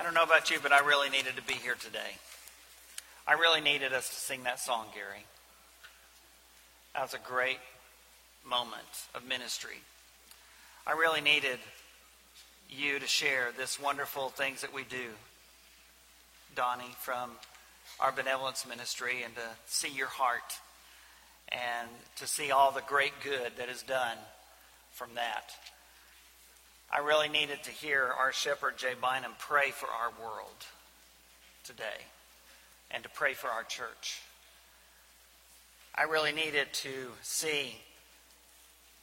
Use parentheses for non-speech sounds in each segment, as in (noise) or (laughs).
I don't know about you, but I really needed to be here today. I really needed us to sing that song, Gary. That was a great moment of ministry. I really needed you to share this wonderful things that we do, Donnie, from our benevolence ministry, and to see your heart and to see all the great good that is done from that. I really needed to hear our shepherd, Jay Bynum, pray for our world today and to pray for our church. I really needed to see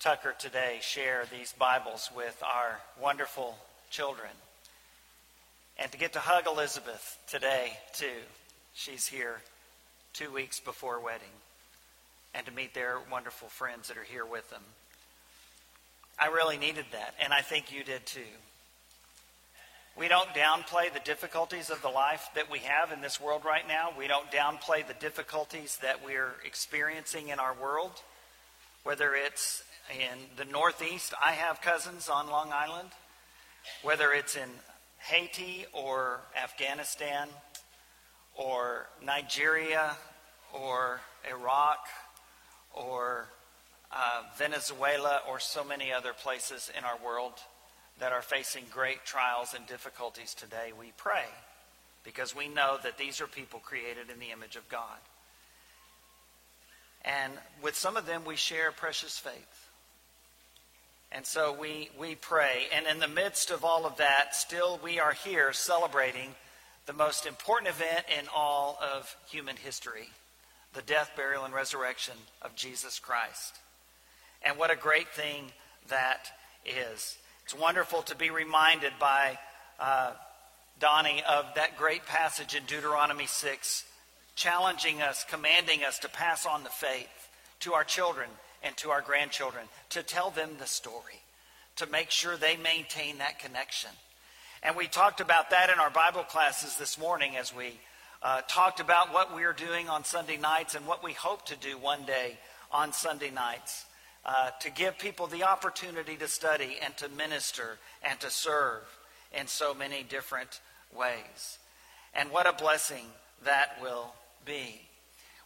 Tucker today share these Bibles with our wonderful children and to get to hug Elizabeth today, too. She's here two weeks before wedding and to meet their wonderful friends that are here with them. I really needed that, and I think you did too. We don't downplay the difficulties of the life that we have in this world right now. We don't downplay the difficulties that we're experiencing in our world, whether it's in the Northeast. I have cousins on Long Island, whether it's in Haiti or Afghanistan or Nigeria or Iraq or uh, Venezuela, or so many other places in our world that are facing great trials and difficulties today, we pray because we know that these are people created in the image of God. And with some of them, we share precious faith. And so we, we pray. And in the midst of all of that, still we are here celebrating the most important event in all of human history the death, burial, and resurrection of Jesus Christ. And what a great thing that is. It's wonderful to be reminded by uh, Donnie of that great passage in Deuteronomy 6, challenging us, commanding us to pass on the faith to our children and to our grandchildren, to tell them the story, to make sure they maintain that connection. And we talked about that in our Bible classes this morning as we uh, talked about what we are doing on Sunday nights and what we hope to do one day on Sunday nights uh, to give people the opportunity to study and to minister and to serve in so many different ways. And what a blessing that will be.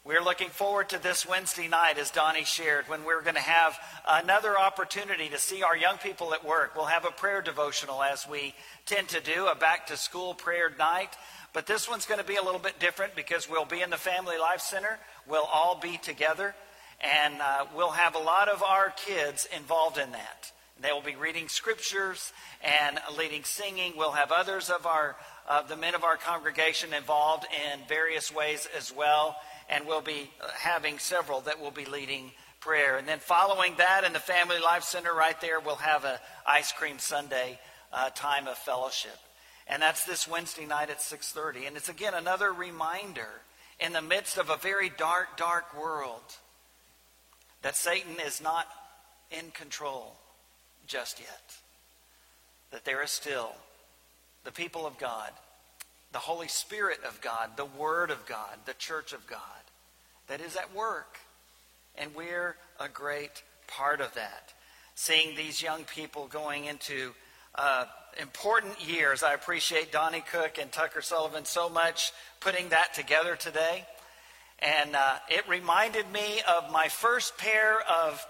We're looking forward to this Wednesday night, as Donnie shared, when we're going to have another opportunity to see our young people at work. We'll have a prayer devotional, as we tend to do, a back to school prayer night. But this one's going to be a little bit different because we'll be in the Family Life Center. We'll all be together. And uh, we'll have a lot of our kids involved in that. They will be reading scriptures and leading singing. We'll have others of our uh, the men of our congregation involved in various ways as well, and we'll be having several that will be leading prayer. And then following that in the Family Life Center right there, we'll have a ice cream sundae uh, time of fellowship, and that's this Wednesday night at 6:30. And it's again another reminder in the midst of a very dark, dark world that Satan is not in control just yet. That there is still the people of God, the Holy Spirit of God, the Word of God, the church of God that is at work. And we're a great part of that. Seeing these young people going into uh, important years. I appreciate Donnie Cook and Tucker Sullivan so much putting that together today. And uh, it reminded me of my first pair of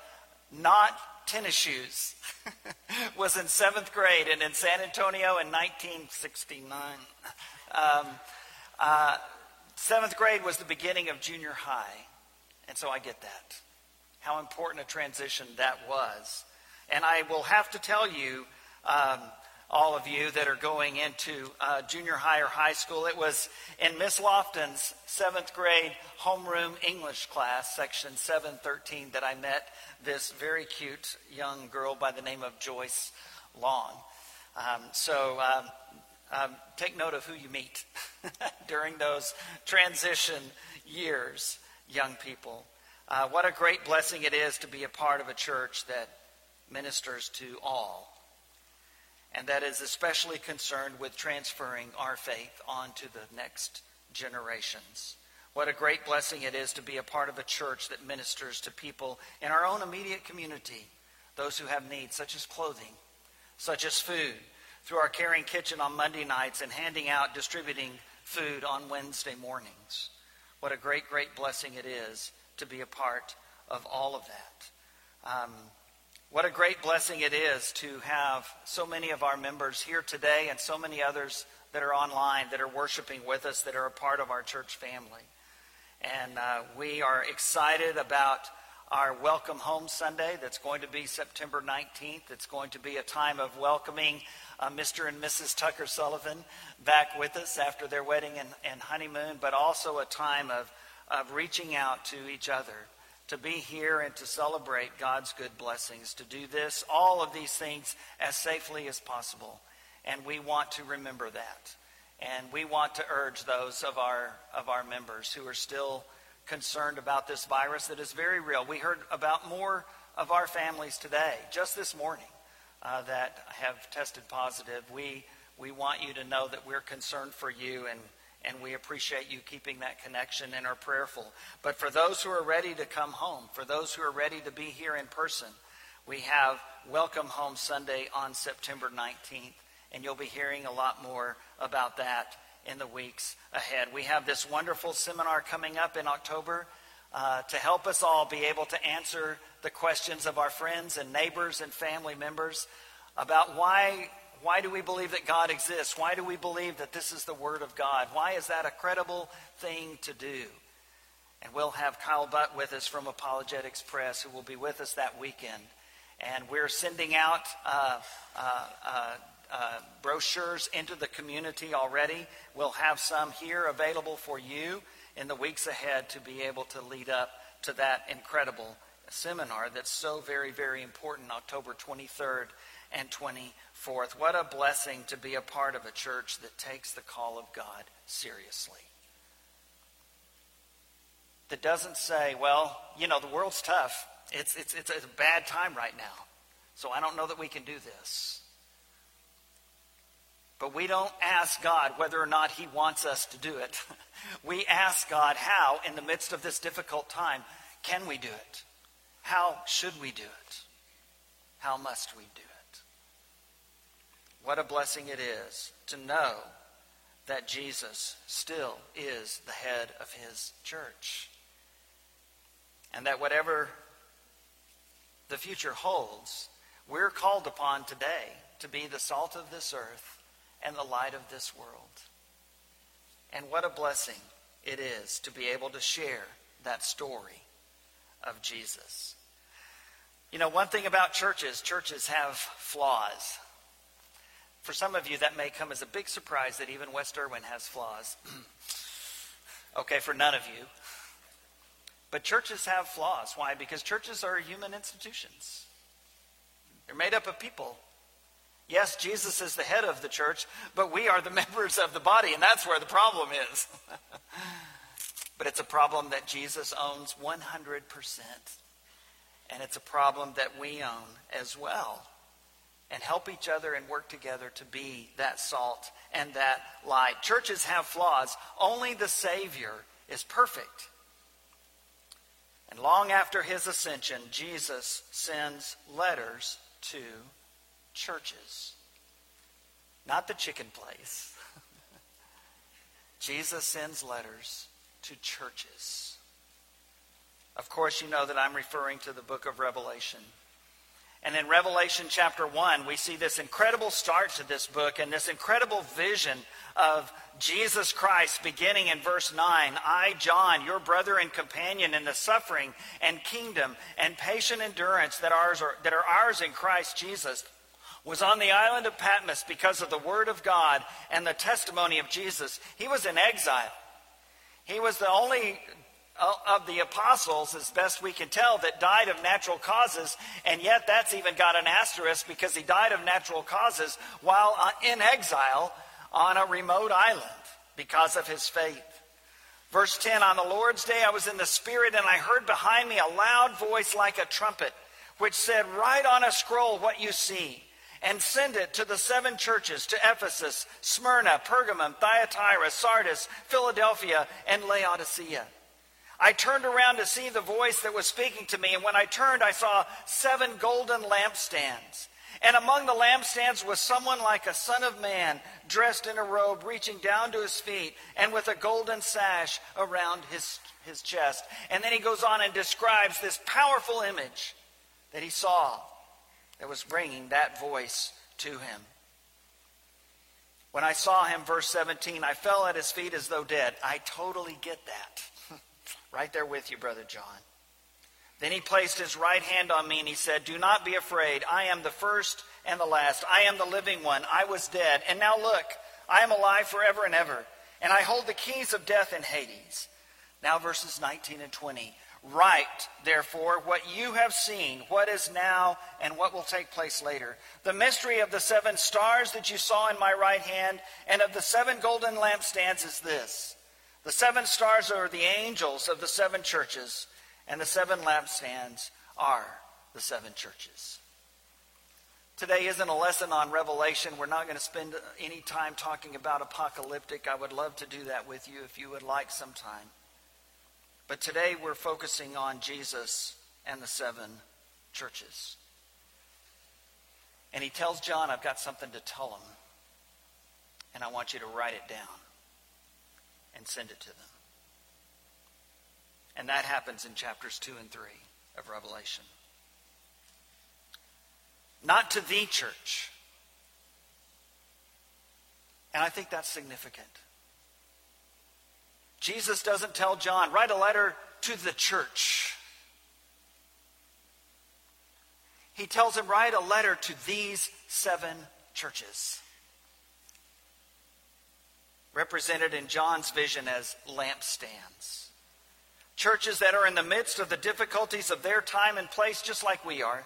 not tennis shoes. (laughs) was in seventh grade and in San Antonio in 1969. Um, uh, seventh grade was the beginning of junior high. And so I get that. How important a transition that was. And I will have to tell you, um, all of you that are going into uh, junior high or high school. It was in Miss Lofton's seventh grade homeroom English class, section 713, that I met this very cute young girl by the name of Joyce Long. Um, so um, um, take note of who you meet (laughs) during those transition years, young people. Uh, what a great blessing it is to be a part of a church that ministers to all and that is especially concerned with transferring our faith on to the next generations. What a great blessing it is to be a part of a church that ministers to people in our own immediate community, those who have needs, such as clothing, such as food, through our Caring Kitchen on Monday nights, and handing out, distributing food on Wednesday mornings. What a great, great blessing it is to be a part of all of that. Um, what a great blessing it is to have so many of our members here today and so many others that are online that are worshiping with us that are a part of our church family. And uh, we are excited about our Welcome Home Sunday that's going to be September 19th. It's going to be a time of welcoming uh, Mr. and Mrs. Tucker Sullivan back with us after their wedding and, and honeymoon, but also a time of, of reaching out to each other to be here and to celebrate God's good blessings, to do this, all of these things as safely as possible. And we want to remember that. And we want to urge those of our, of our members who are still concerned about this virus that is very real. We heard about more of our families today, just this morning, uh, that have tested positive. We, we want you to know that we're concerned for you and and we appreciate you keeping that connection and are prayerful. But for those who are ready to come home, for those who are ready to be here in person, we have Welcome Home Sunday on September 19th, and you'll be hearing a lot more about that in the weeks ahead. We have this wonderful seminar coming up in October uh, to help us all be able to answer the questions of our friends and neighbors and family members about why why do we believe that God exists? Why do we believe that this is the Word of God? Why is that a credible thing to do? And we'll have Kyle Butt with us from Apologetics Press, who will be with us that weekend. And we're sending out uh, uh, uh, uh brochures into the community already. We'll have some here available for you in the weeks ahead to be able to lead up to that incredible seminar that's so very, very important, October 23rd and 24th. What a blessing to be a part of a church that takes the call of God seriously. That doesn't say, well, you know, the world's tough. It's, it's, it's a bad time right now. So I don't know that we can do this. But we don't ask God whether or not He wants us to do it. (laughs) we ask God how, in the midst of this difficult time, can we do it? How should we do it? How must we do it? What a blessing it is to know that Jesus still is the head of his church. And that whatever the future holds, we're called upon today to be the salt of this earth and the light of this world. And what a blessing it is to be able to share that story of Jesus. You know, one thing about churches, churches have flaws. For some of you, that may come as a big surprise that even West Erwin has flaws. (clears throat) okay, for none of you. But churches have flaws. Why? Because churches are human institutions, they're made up of people. Yes, Jesus is the head of the church, but we are the (laughs) members of the body, and that's where the problem is. (laughs) but it's a problem that Jesus owns 100%. And it's a problem that we own as well and help each other and work together to be that salt and that light. Churches have flaws. Only the Savior is perfect. And long after his ascension, Jesus sends letters to churches. Not the chicken place. (laughs) Jesus sends letters to churches. Of course, you know that I'm referring to the book of Revelation. And in Revelation chapter 1, we see this incredible start to this book and this incredible vision of Jesus Christ beginning in verse 9. I, John, your brother and companion in the suffering and kingdom and patient endurance that, ours are, that are ours in Christ Jesus, was on the island of Patmos because of the word of God and the testimony of Jesus. He was in exile. He was the only of the apostles, as best we can tell, that died of natural causes, and yet that's even got an asterisk because he died of natural causes while uh, in exile on a remote island because of his faith. Verse 10 On the Lord's day I was in the Spirit, and I heard behind me a loud voice like a trumpet, which said, Write on a scroll what you see and send it to the seven churches to Ephesus, Smyrna, Pergamum, Thyatira, Sardis, Philadelphia, and Laodicea. I turned around to see the voice that was speaking to me, and when I turned, I saw seven golden lampstands. And among the lampstands was someone like a son of man, dressed in a robe reaching down to his feet, and with a golden sash around his, his chest. And then he goes on and describes this powerful image that he saw that was bringing that voice to him. When I saw him, verse 17, I fell at his feet as though dead. I totally get that. Right there with you, Brother John. Then he placed his right hand on me and he said, Do not be afraid. I am the first and the last. I am the living one. I was dead. And now look, I am alive forever and ever. And I hold the keys of death and Hades. Now, verses 19 and 20. Write, therefore, what you have seen, what is now, and what will take place later. The mystery of the seven stars that you saw in my right hand and of the seven golden lampstands is this The seven stars are the angels of the seven churches and the seven lampstands are the seven churches. Today isn't a lesson on Revelation. We're not going to spend any time talking about apocalyptic. I would love to do that with you if you would like sometime. But today we're focusing on Jesus and the seven churches. And he tells John, I've got something to tell him. And I want you to write it down and send it to them. And that happens in chapters 2 and 3 of Revelation. Not to the church. And I think that's significant. Jesus doesn't tell John, write a letter to the church. He tells him, write a letter to these seven churches. Represented in John's vision as lampstands. Churches that are in the midst of the difficulties of their time and place, just like we are.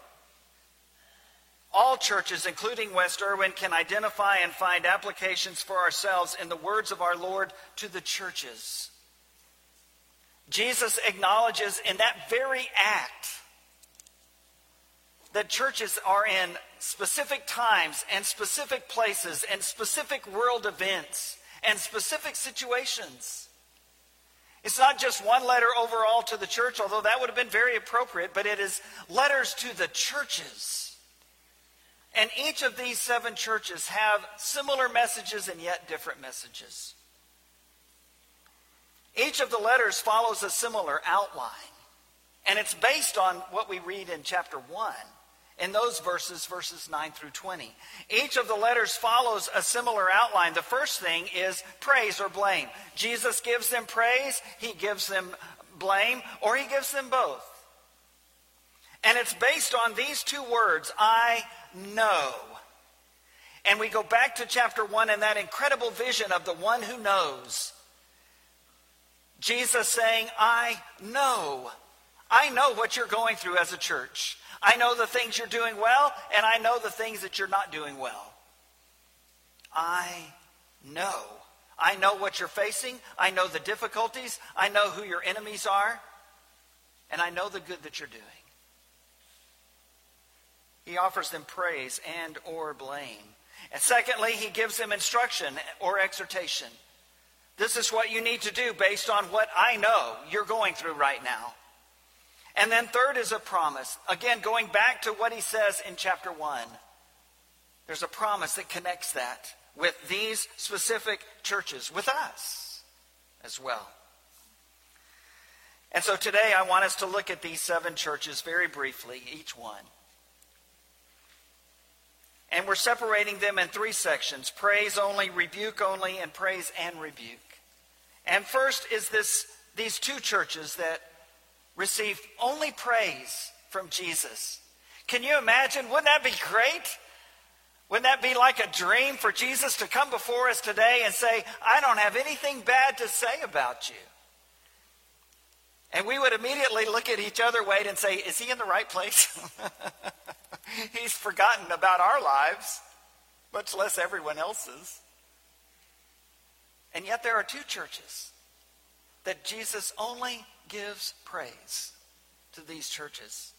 All churches, including West Erwin, can identify and find applications for ourselves in the words of our Lord to the churches. Jesus acknowledges in that very act that churches are in specific times and specific places and specific world events and specific situations. It's not just one letter overall to the church, although that would have been very appropriate, but it is letters to the churches. And each of these seven churches have similar messages and yet different messages. Each of the letters follows a similar outline. And it's based on what we read in chapter 1 in those verses, verses 9 through 20. Each of the letters follows a similar outline. The first thing is praise or blame. Jesus gives them praise, he gives them blame, or he gives them both. And it's based on these two words I know. And we go back to chapter 1 and that incredible vision of the one who knows. Jesus saying, I know. I know what you're going through as a church. I know the things you're doing well, and I know the things that you're not doing well. I know. I know what you're facing. I know the difficulties. I know who your enemies are. And I know the good that you're doing. He offers them praise and or blame. And secondly, he gives them instruction or exhortation. This is what you need to do based on what I know you're going through right now. And then third is a promise. Again, going back to what he says in chapter 1. There's a promise that connects that with these specific churches, with us as well. And so today I want us to look at these seven churches very briefly, each one. And we're separating them in three sections praise only, rebuke only, and praise and rebuke. And first is this, these two churches that received only praise from Jesus. Can you imagine? Wouldn't that be great? Wouldn't that be like a dream for Jesus to come before us today and say, I don't have anything bad to say about you? And we would immediately look at each other, wait, and say, Is he in the right place? (laughs) He's forgotten about our lives, much less everyone else's. And yet there are two churches that Jesus only gives praise to these churches.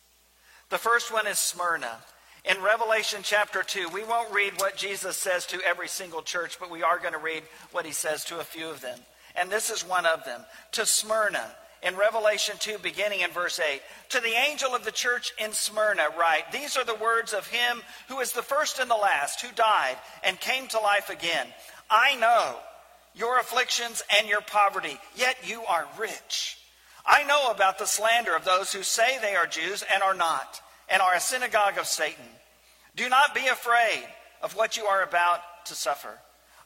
The first one is Smyrna. In Revelation chapter 2, we won't read what Jesus says to every single church, but we are going to read what he says to a few of them. And this is one of them. To Smyrna, in Revelation 2, beginning in verse 8. To the angel of the church in Smyrna, write These are the words of him who is the first and the last, who died and came to life again. I know your afflictions and your poverty, yet you are rich. I know about the slander of those who say they are Jews and are not, and are a synagogue of Satan. Do not be afraid of what you are about to suffer.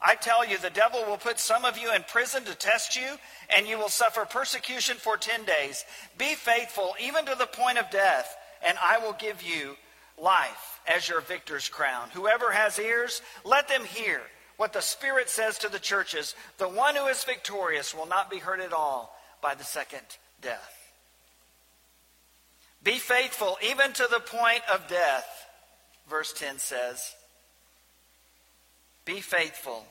I tell you, the devil will put some of you in prison to test you, and you will suffer persecution for 10 days. Be faithful even to the point of death, and I will give you life as your victor's crown. Whoever has ears, let them hear what the Spirit says to the churches. The one who is victorious will not be hurt at all by the second death. Be faithful even to the point of death, verse 10 says. Be faithful,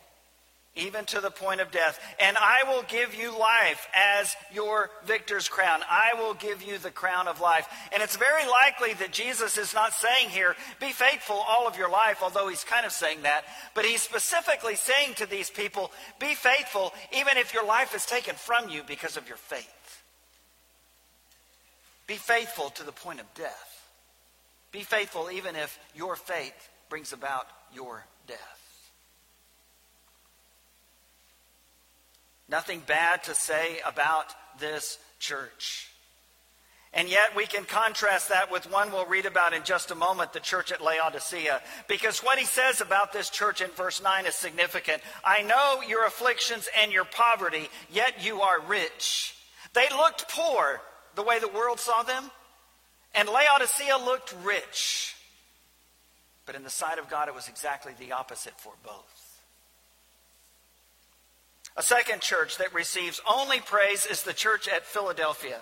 even to the point of death, and I will give you life as your victor's crown. I will give you the crown of life. And it's very likely that Jesus is not saying here, be faithful all of your life, although he's kind of saying that. But he's specifically saying to these people, be faithful even if your life is taken from you because of your faith. Be faithful to the point of death. Be faithful even if your faith brings about your death. Nothing bad to say about this church. And yet we can contrast that with one we'll read about in just a moment, the church at Laodicea. Because what he says about this church in verse 9 is significant. I know your afflictions and your poverty, yet you are rich. They looked poor the way the world saw them, and Laodicea looked rich. But in the sight of God, it was exactly the opposite for both. A second church that receives only praise is the church at Philadelphia,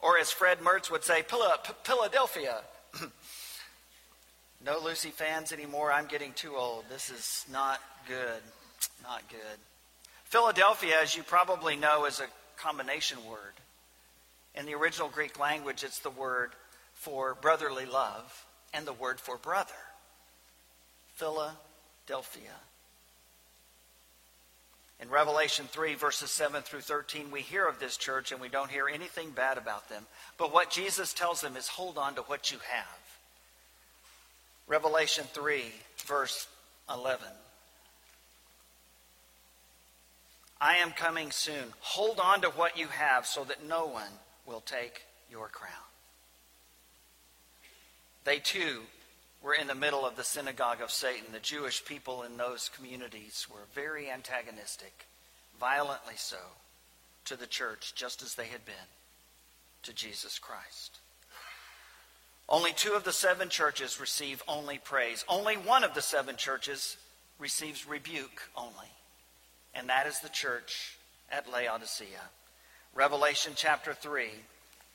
or as Fred Mertz would say, Philadelphia. (clears throat) no Lucy fans anymore. I'm getting too old. This is not good. Not good. Philadelphia, as you probably know, is a combination word. In the original Greek language, it's the word for brotherly love and the word for brother. Philadelphia. In Revelation 3, verses 7 through 13, we hear of this church and we don't hear anything bad about them. But what Jesus tells them is hold on to what you have. Revelation 3, verse 11. I am coming soon. Hold on to what you have so that no one will take your crown. They too were in the middle of the synagogue of Satan. The Jewish people in those communities were very antagonistic, violently so, to the church, just as they had been to Jesus Christ. Only two of the seven churches receive only praise. Only one of the seven churches receives rebuke only. And that is the church at Laodicea. Revelation chapter 3,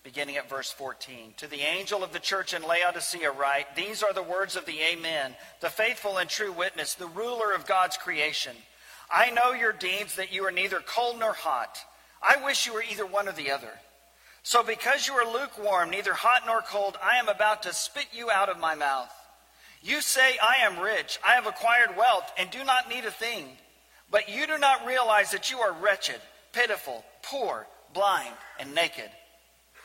beginning at verse 14. To the angel of the church in Laodicea, write These are the words of the Amen, the faithful and true witness, the ruler of God's creation. I know your deeds, that you are neither cold nor hot. I wish you were either one or the other. So because you are lukewarm, neither hot nor cold, I am about to spit you out of my mouth. You say, I am rich, I have acquired wealth, and do not need a thing. But you do not realize that you are wretched, pitiful, poor, blind, and naked.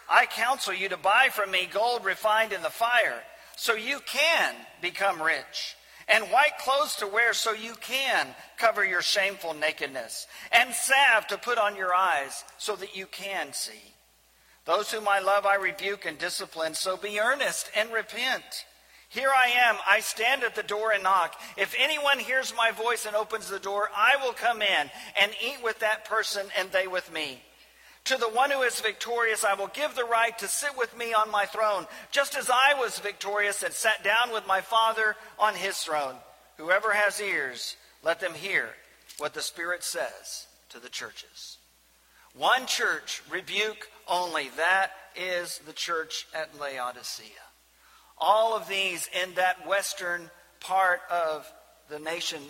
I counsel you to buy from me gold refined in the fire, so you can become rich, and white clothes to wear, so you can cover your shameful nakedness, and salve to put on your eyes, so that you can see. Those whom I love, I rebuke and discipline, so be earnest and repent. Here I am. I stand at the door and knock. If anyone hears my voice and opens the door, I will come in and eat with that person and they with me. To the one who is victorious, I will give the right to sit with me on my throne, just as I was victorious and sat down with my Father on his throne. Whoever has ears, let them hear what the Spirit says to the churches. One church, rebuke only. That is the church at Laodicea. All of these in that western part of the nation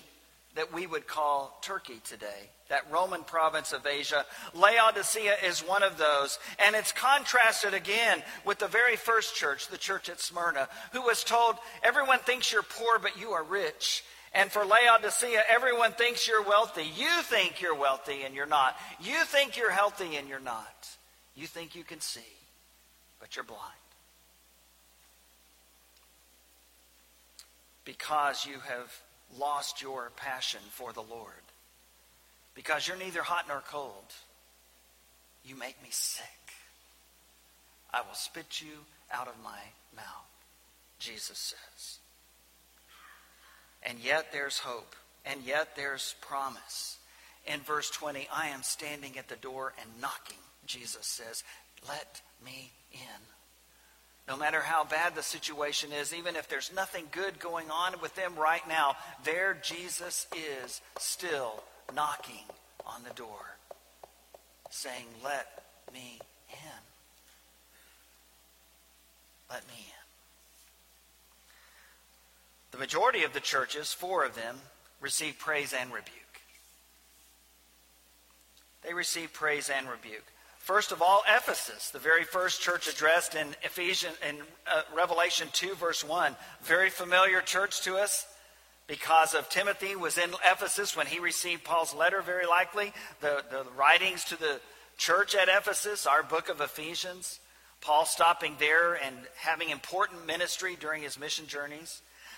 that we would call Turkey today that Roman province of Asia. Laodicea is one of those. And it's contrasted again with the very first church, the church at Smyrna, who was told, everyone thinks you're poor, but you are rich. And for Laodicea, everyone thinks you're wealthy. You think you're wealthy and you're not. You think you're healthy and you're not. You think you can see, but you're blind. Because you have lost your passion for the Lord. Because you're neither hot nor cold. You make me sick. I will spit you out of my mouth, Jesus says. And yet there's hope. And yet there's promise. In verse 20, I am standing at the door and knocking, Jesus says. Let me in. No matter how bad the situation is, even if there's nothing good going on with them right now, there Jesus is still knocking on the door, saying, Let me in. Let me in. The majority of the churches, four of them, receive praise and rebuke. They receive praise and rebuke. First of all, Ephesus, the very first church addressed in Ephesians in uh, Revelation 2 verse 1, very familiar church to us because of Timothy was in Ephesus when he received Paul's letter very likely, the, the writings to the church at Ephesus, our book of Ephesians, Paul stopping there and having important ministry during his mission journeys.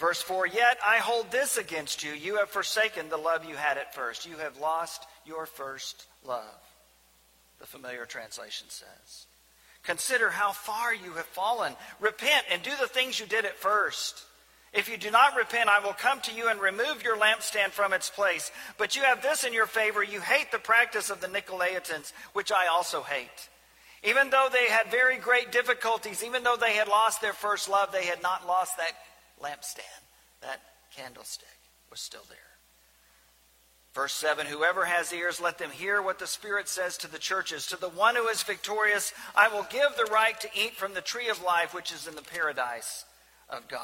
Verse 4 Yet I hold this against you. You have forsaken the love you had at first. You have lost your first love, the familiar translation says. Consider how far you have fallen. Repent and do the things you did at first. If you do not repent, I will come to you and remove your lampstand from its place. But you have this in your favor you hate the practice of the Nicolaitans, which I also hate. Even though they had very great difficulties, even though they had lost their first love, they had not lost that lampstand, that candlestick, was still there. Verse 7 Whoever has ears, let them hear what the Spirit says to the churches. To the one who is victorious, I will give the right to eat from the tree of life, which is in the paradise of God.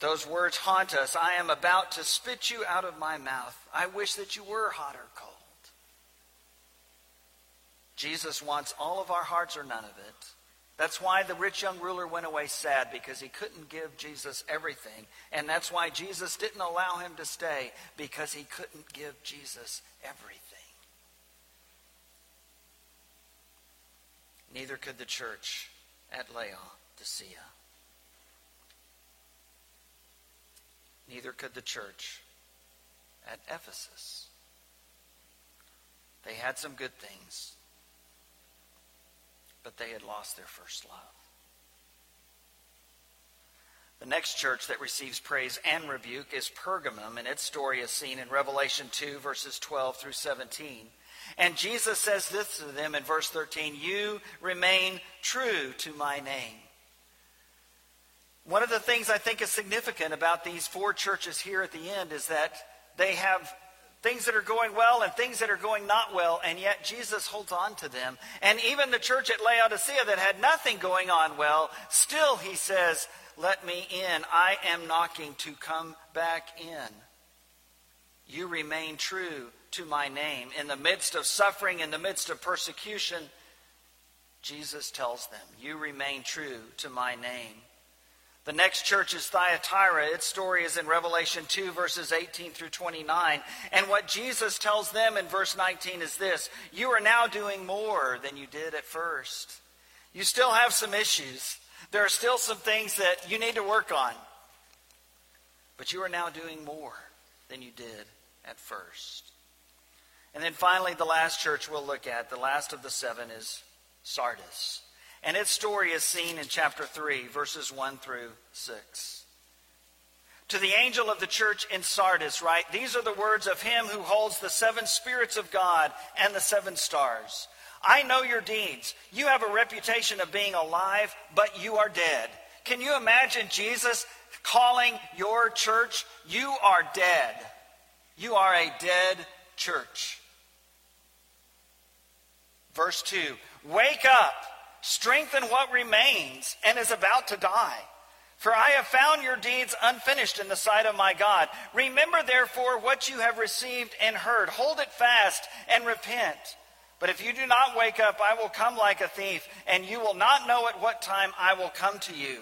Those words haunt us. I am about to spit you out of my mouth. I wish that you were hot or cold. Jesus wants all of our hearts or none of it. That's why the rich young ruler went away sad because he couldn't give Jesus everything. And that's why Jesus didn't allow him to stay because he couldn't give Jesus everything. Neither could the church at Laodicea. Neither could the church at Ephesus. They had some good things but they had lost their first love. The next church that receives praise and rebuke is Pergamum, and its story is seen in Revelation 2, verses 12 through 17. And Jesus says this to them in verse 13 You remain true to my name. One of the things I think is significant about these four churches here at the end is that they have things that are going well and things that are going not well, and yet Jesus holds on to them. And even the church at Laodicea that had nothing going on well, still he says, Let me in. I am knocking to come back in. You remain true to my name. In the midst of suffering, in the midst of persecution, Jesus tells them, You remain true to my name. The next church is Thyatira. Its story is in Revelation 2, verses 18 through 29. And what Jesus tells them in verse 19 is this You are now doing more than you did at first. You still have some issues. There are still some things that you need to work on. But you are now doing more than you did at first. And then finally, the last church we'll look at, the last of the seven, is Sardis. And its story is seen in chapter 3, verses 1 through 6. To the angel of the church in Sardis, write, These are the words of him who holds the seven spirits of God and the seven stars. I know your deeds. You have a reputation of being alive, but you are dead. Can you imagine Jesus calling your church, You are dead? You are a dead church. Verse 2 Wake up strengthen what remains and is about to die. For I have found your deeds unfinished in the sight of my God. Remember, therefore, what you have received and heard. Hold it fast and repent. But if you do not wake up, I will come like a thief, and you will not know at what time I will come to you.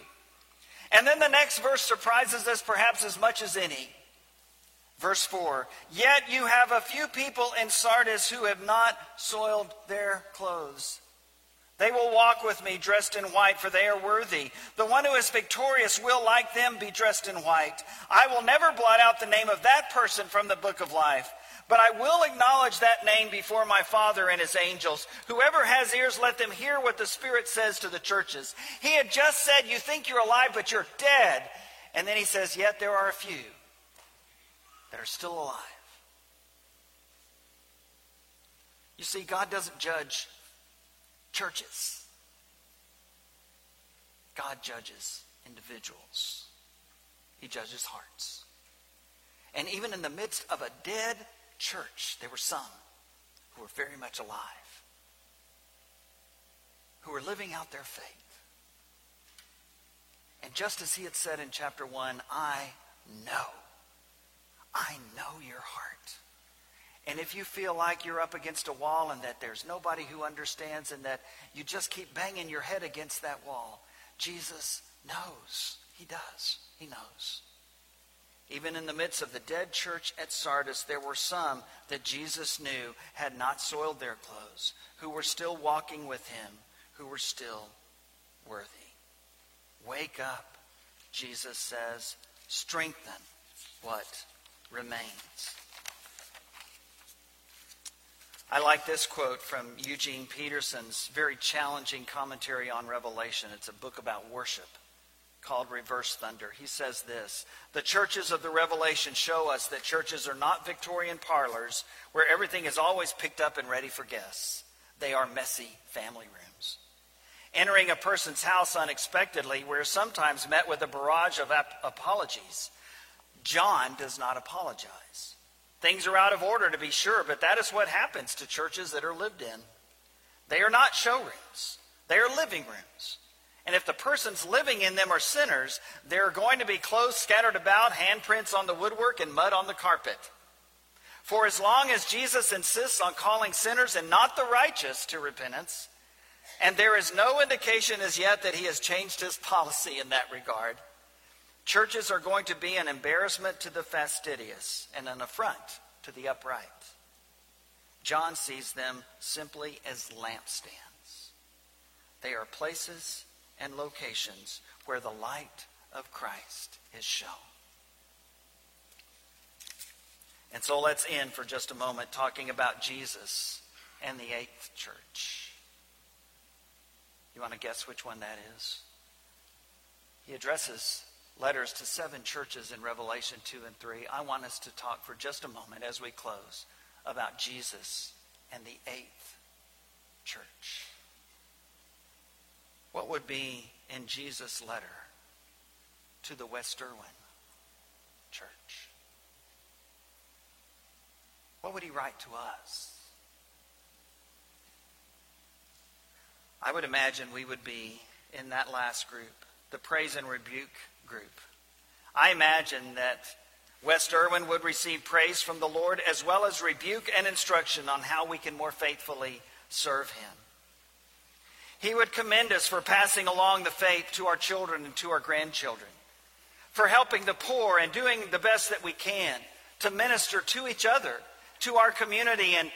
And then the next verse surprises us perhaps as much as any. Verse 4 Yet you have a few people in Sardis who have not soiled their clothes. They will walk with me dressed in white, for they are worthy. The one who is victorious will, like them, be dressed in white. I will never blot out the name of that person from the book of life, but I will acknowledge that name before my Father and his angels. Whoever has ears, let them hear what the Spirit says to the churches. He had just said, You think you're alive, but you're dead. And then he says, Yet there are a few that are still alive. You see, God doesn't judge churches, God judges individuals, He judges hearts. And even in the midst of a dead church, there were some who were very much alive, who were living out their faith. And just as he had said in chapter 1, I know I know your heart. And if you feel like you're up against a wall and that there's nobody who understands and that you just keep banging your head against that wall, Jesus knows. He does. He knows. Even in the midst of the dead church at Sardis, there were some that Jesus knew had not soiled their clothes, who were still walking with him, who were still worthy. Wake up, Jesus says. Strengthen what remains. I like this quote from Eugene Peterson's very challenging commentary on Revelation. It's a book about worship called Reversed Thunder. He says this The churches of the Revelation show us that churches are not Victorian parlors where everything is always picked up and ready for guests. They are messy family rooms. Entering a person's house unexpectedly, we're sometimes met with a barrage of ap- apologies John does not apologize. Things are out of order, to be sure, but that is what happens to churches that are lived in. They are not showrooms, they are living rooms. And if the persons living in them are sinners, there are going to be clothes scattered about, handprints on the woodwork, and mud on the carpet. For as long as Jesus insists on calling sinners and not the righteous to repentance, and there is no indication as yet that he has changed his policy in that regard, Churches are going to be an embarrassment to the fastidious and an affront to the upright. John sees them simply as lampstands. They are places and locations where the light of Christ is shown. And so let's end for just a moment talking about Jesus and the eighth church. You want to guess which one that is? He addresses letters to seven churches in Revelation 2 and 3, I want us to talk for just a moment as we close about Jesus and the eighth church. What would be in Jesus' letter to the West Erwin church? What would he write to us? I would imagine we would be in that last group, the praise and rebuke group. I imagine that West Erwin would receive praise from the Lord as well as rebuke and instruction on how we can more faithfully serve Him. He would commend us for passing along the faith to our children and to our grandchildren, for helping the poor and doing the best that we can to minister to each other, to our community, and,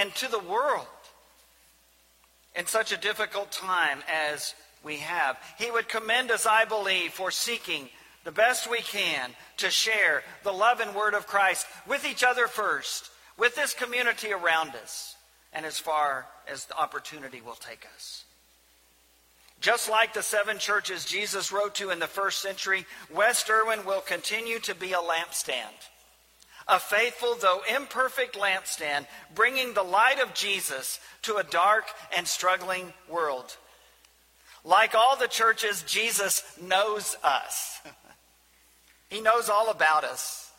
and to the world in such a difficult time as we have. He would commend us, I believe, for seeking the best we can to share the love and word of Christ with each other first, with this community around us, and as far as the opportunity will take us. Just like the seven churches Jesus wrote to in the first century, West Erwin will continue to be a lampstand. A faithful, though imperfect lampstand, bringing the light of Jesus to a dark and struggling world. Like all the churches, Jesus knows us. (laughs) he knows all about us.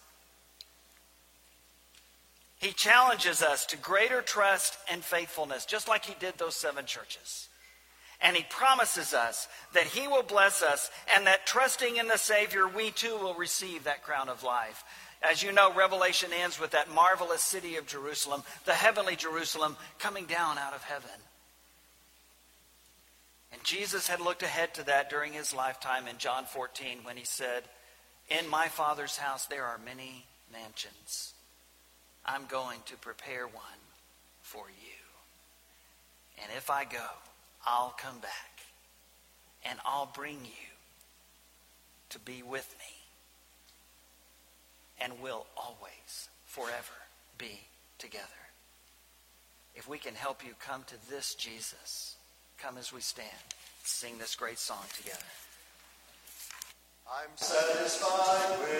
He challenges us to greater trust and faithfulness, just like he did those seven churches. And he promises us that he will bless us and that trusting in the Savior, we too will receive that crown of life. As you know, Revelation ends with that marvelous city of Jerusalem, the heavenly Jerusalem, coming down out of heaven. And Jesus had looked ahead to that during his lifetime in John 14 when he said, In my Father's house there are many mansions. I'm going to prepare one for you. And if I go, I'll come back and I'll bring you to be with me. And we'll always, forever be together. If we can help you come to this Jesus, come as we stand, sing this great song together. I'm satisfied with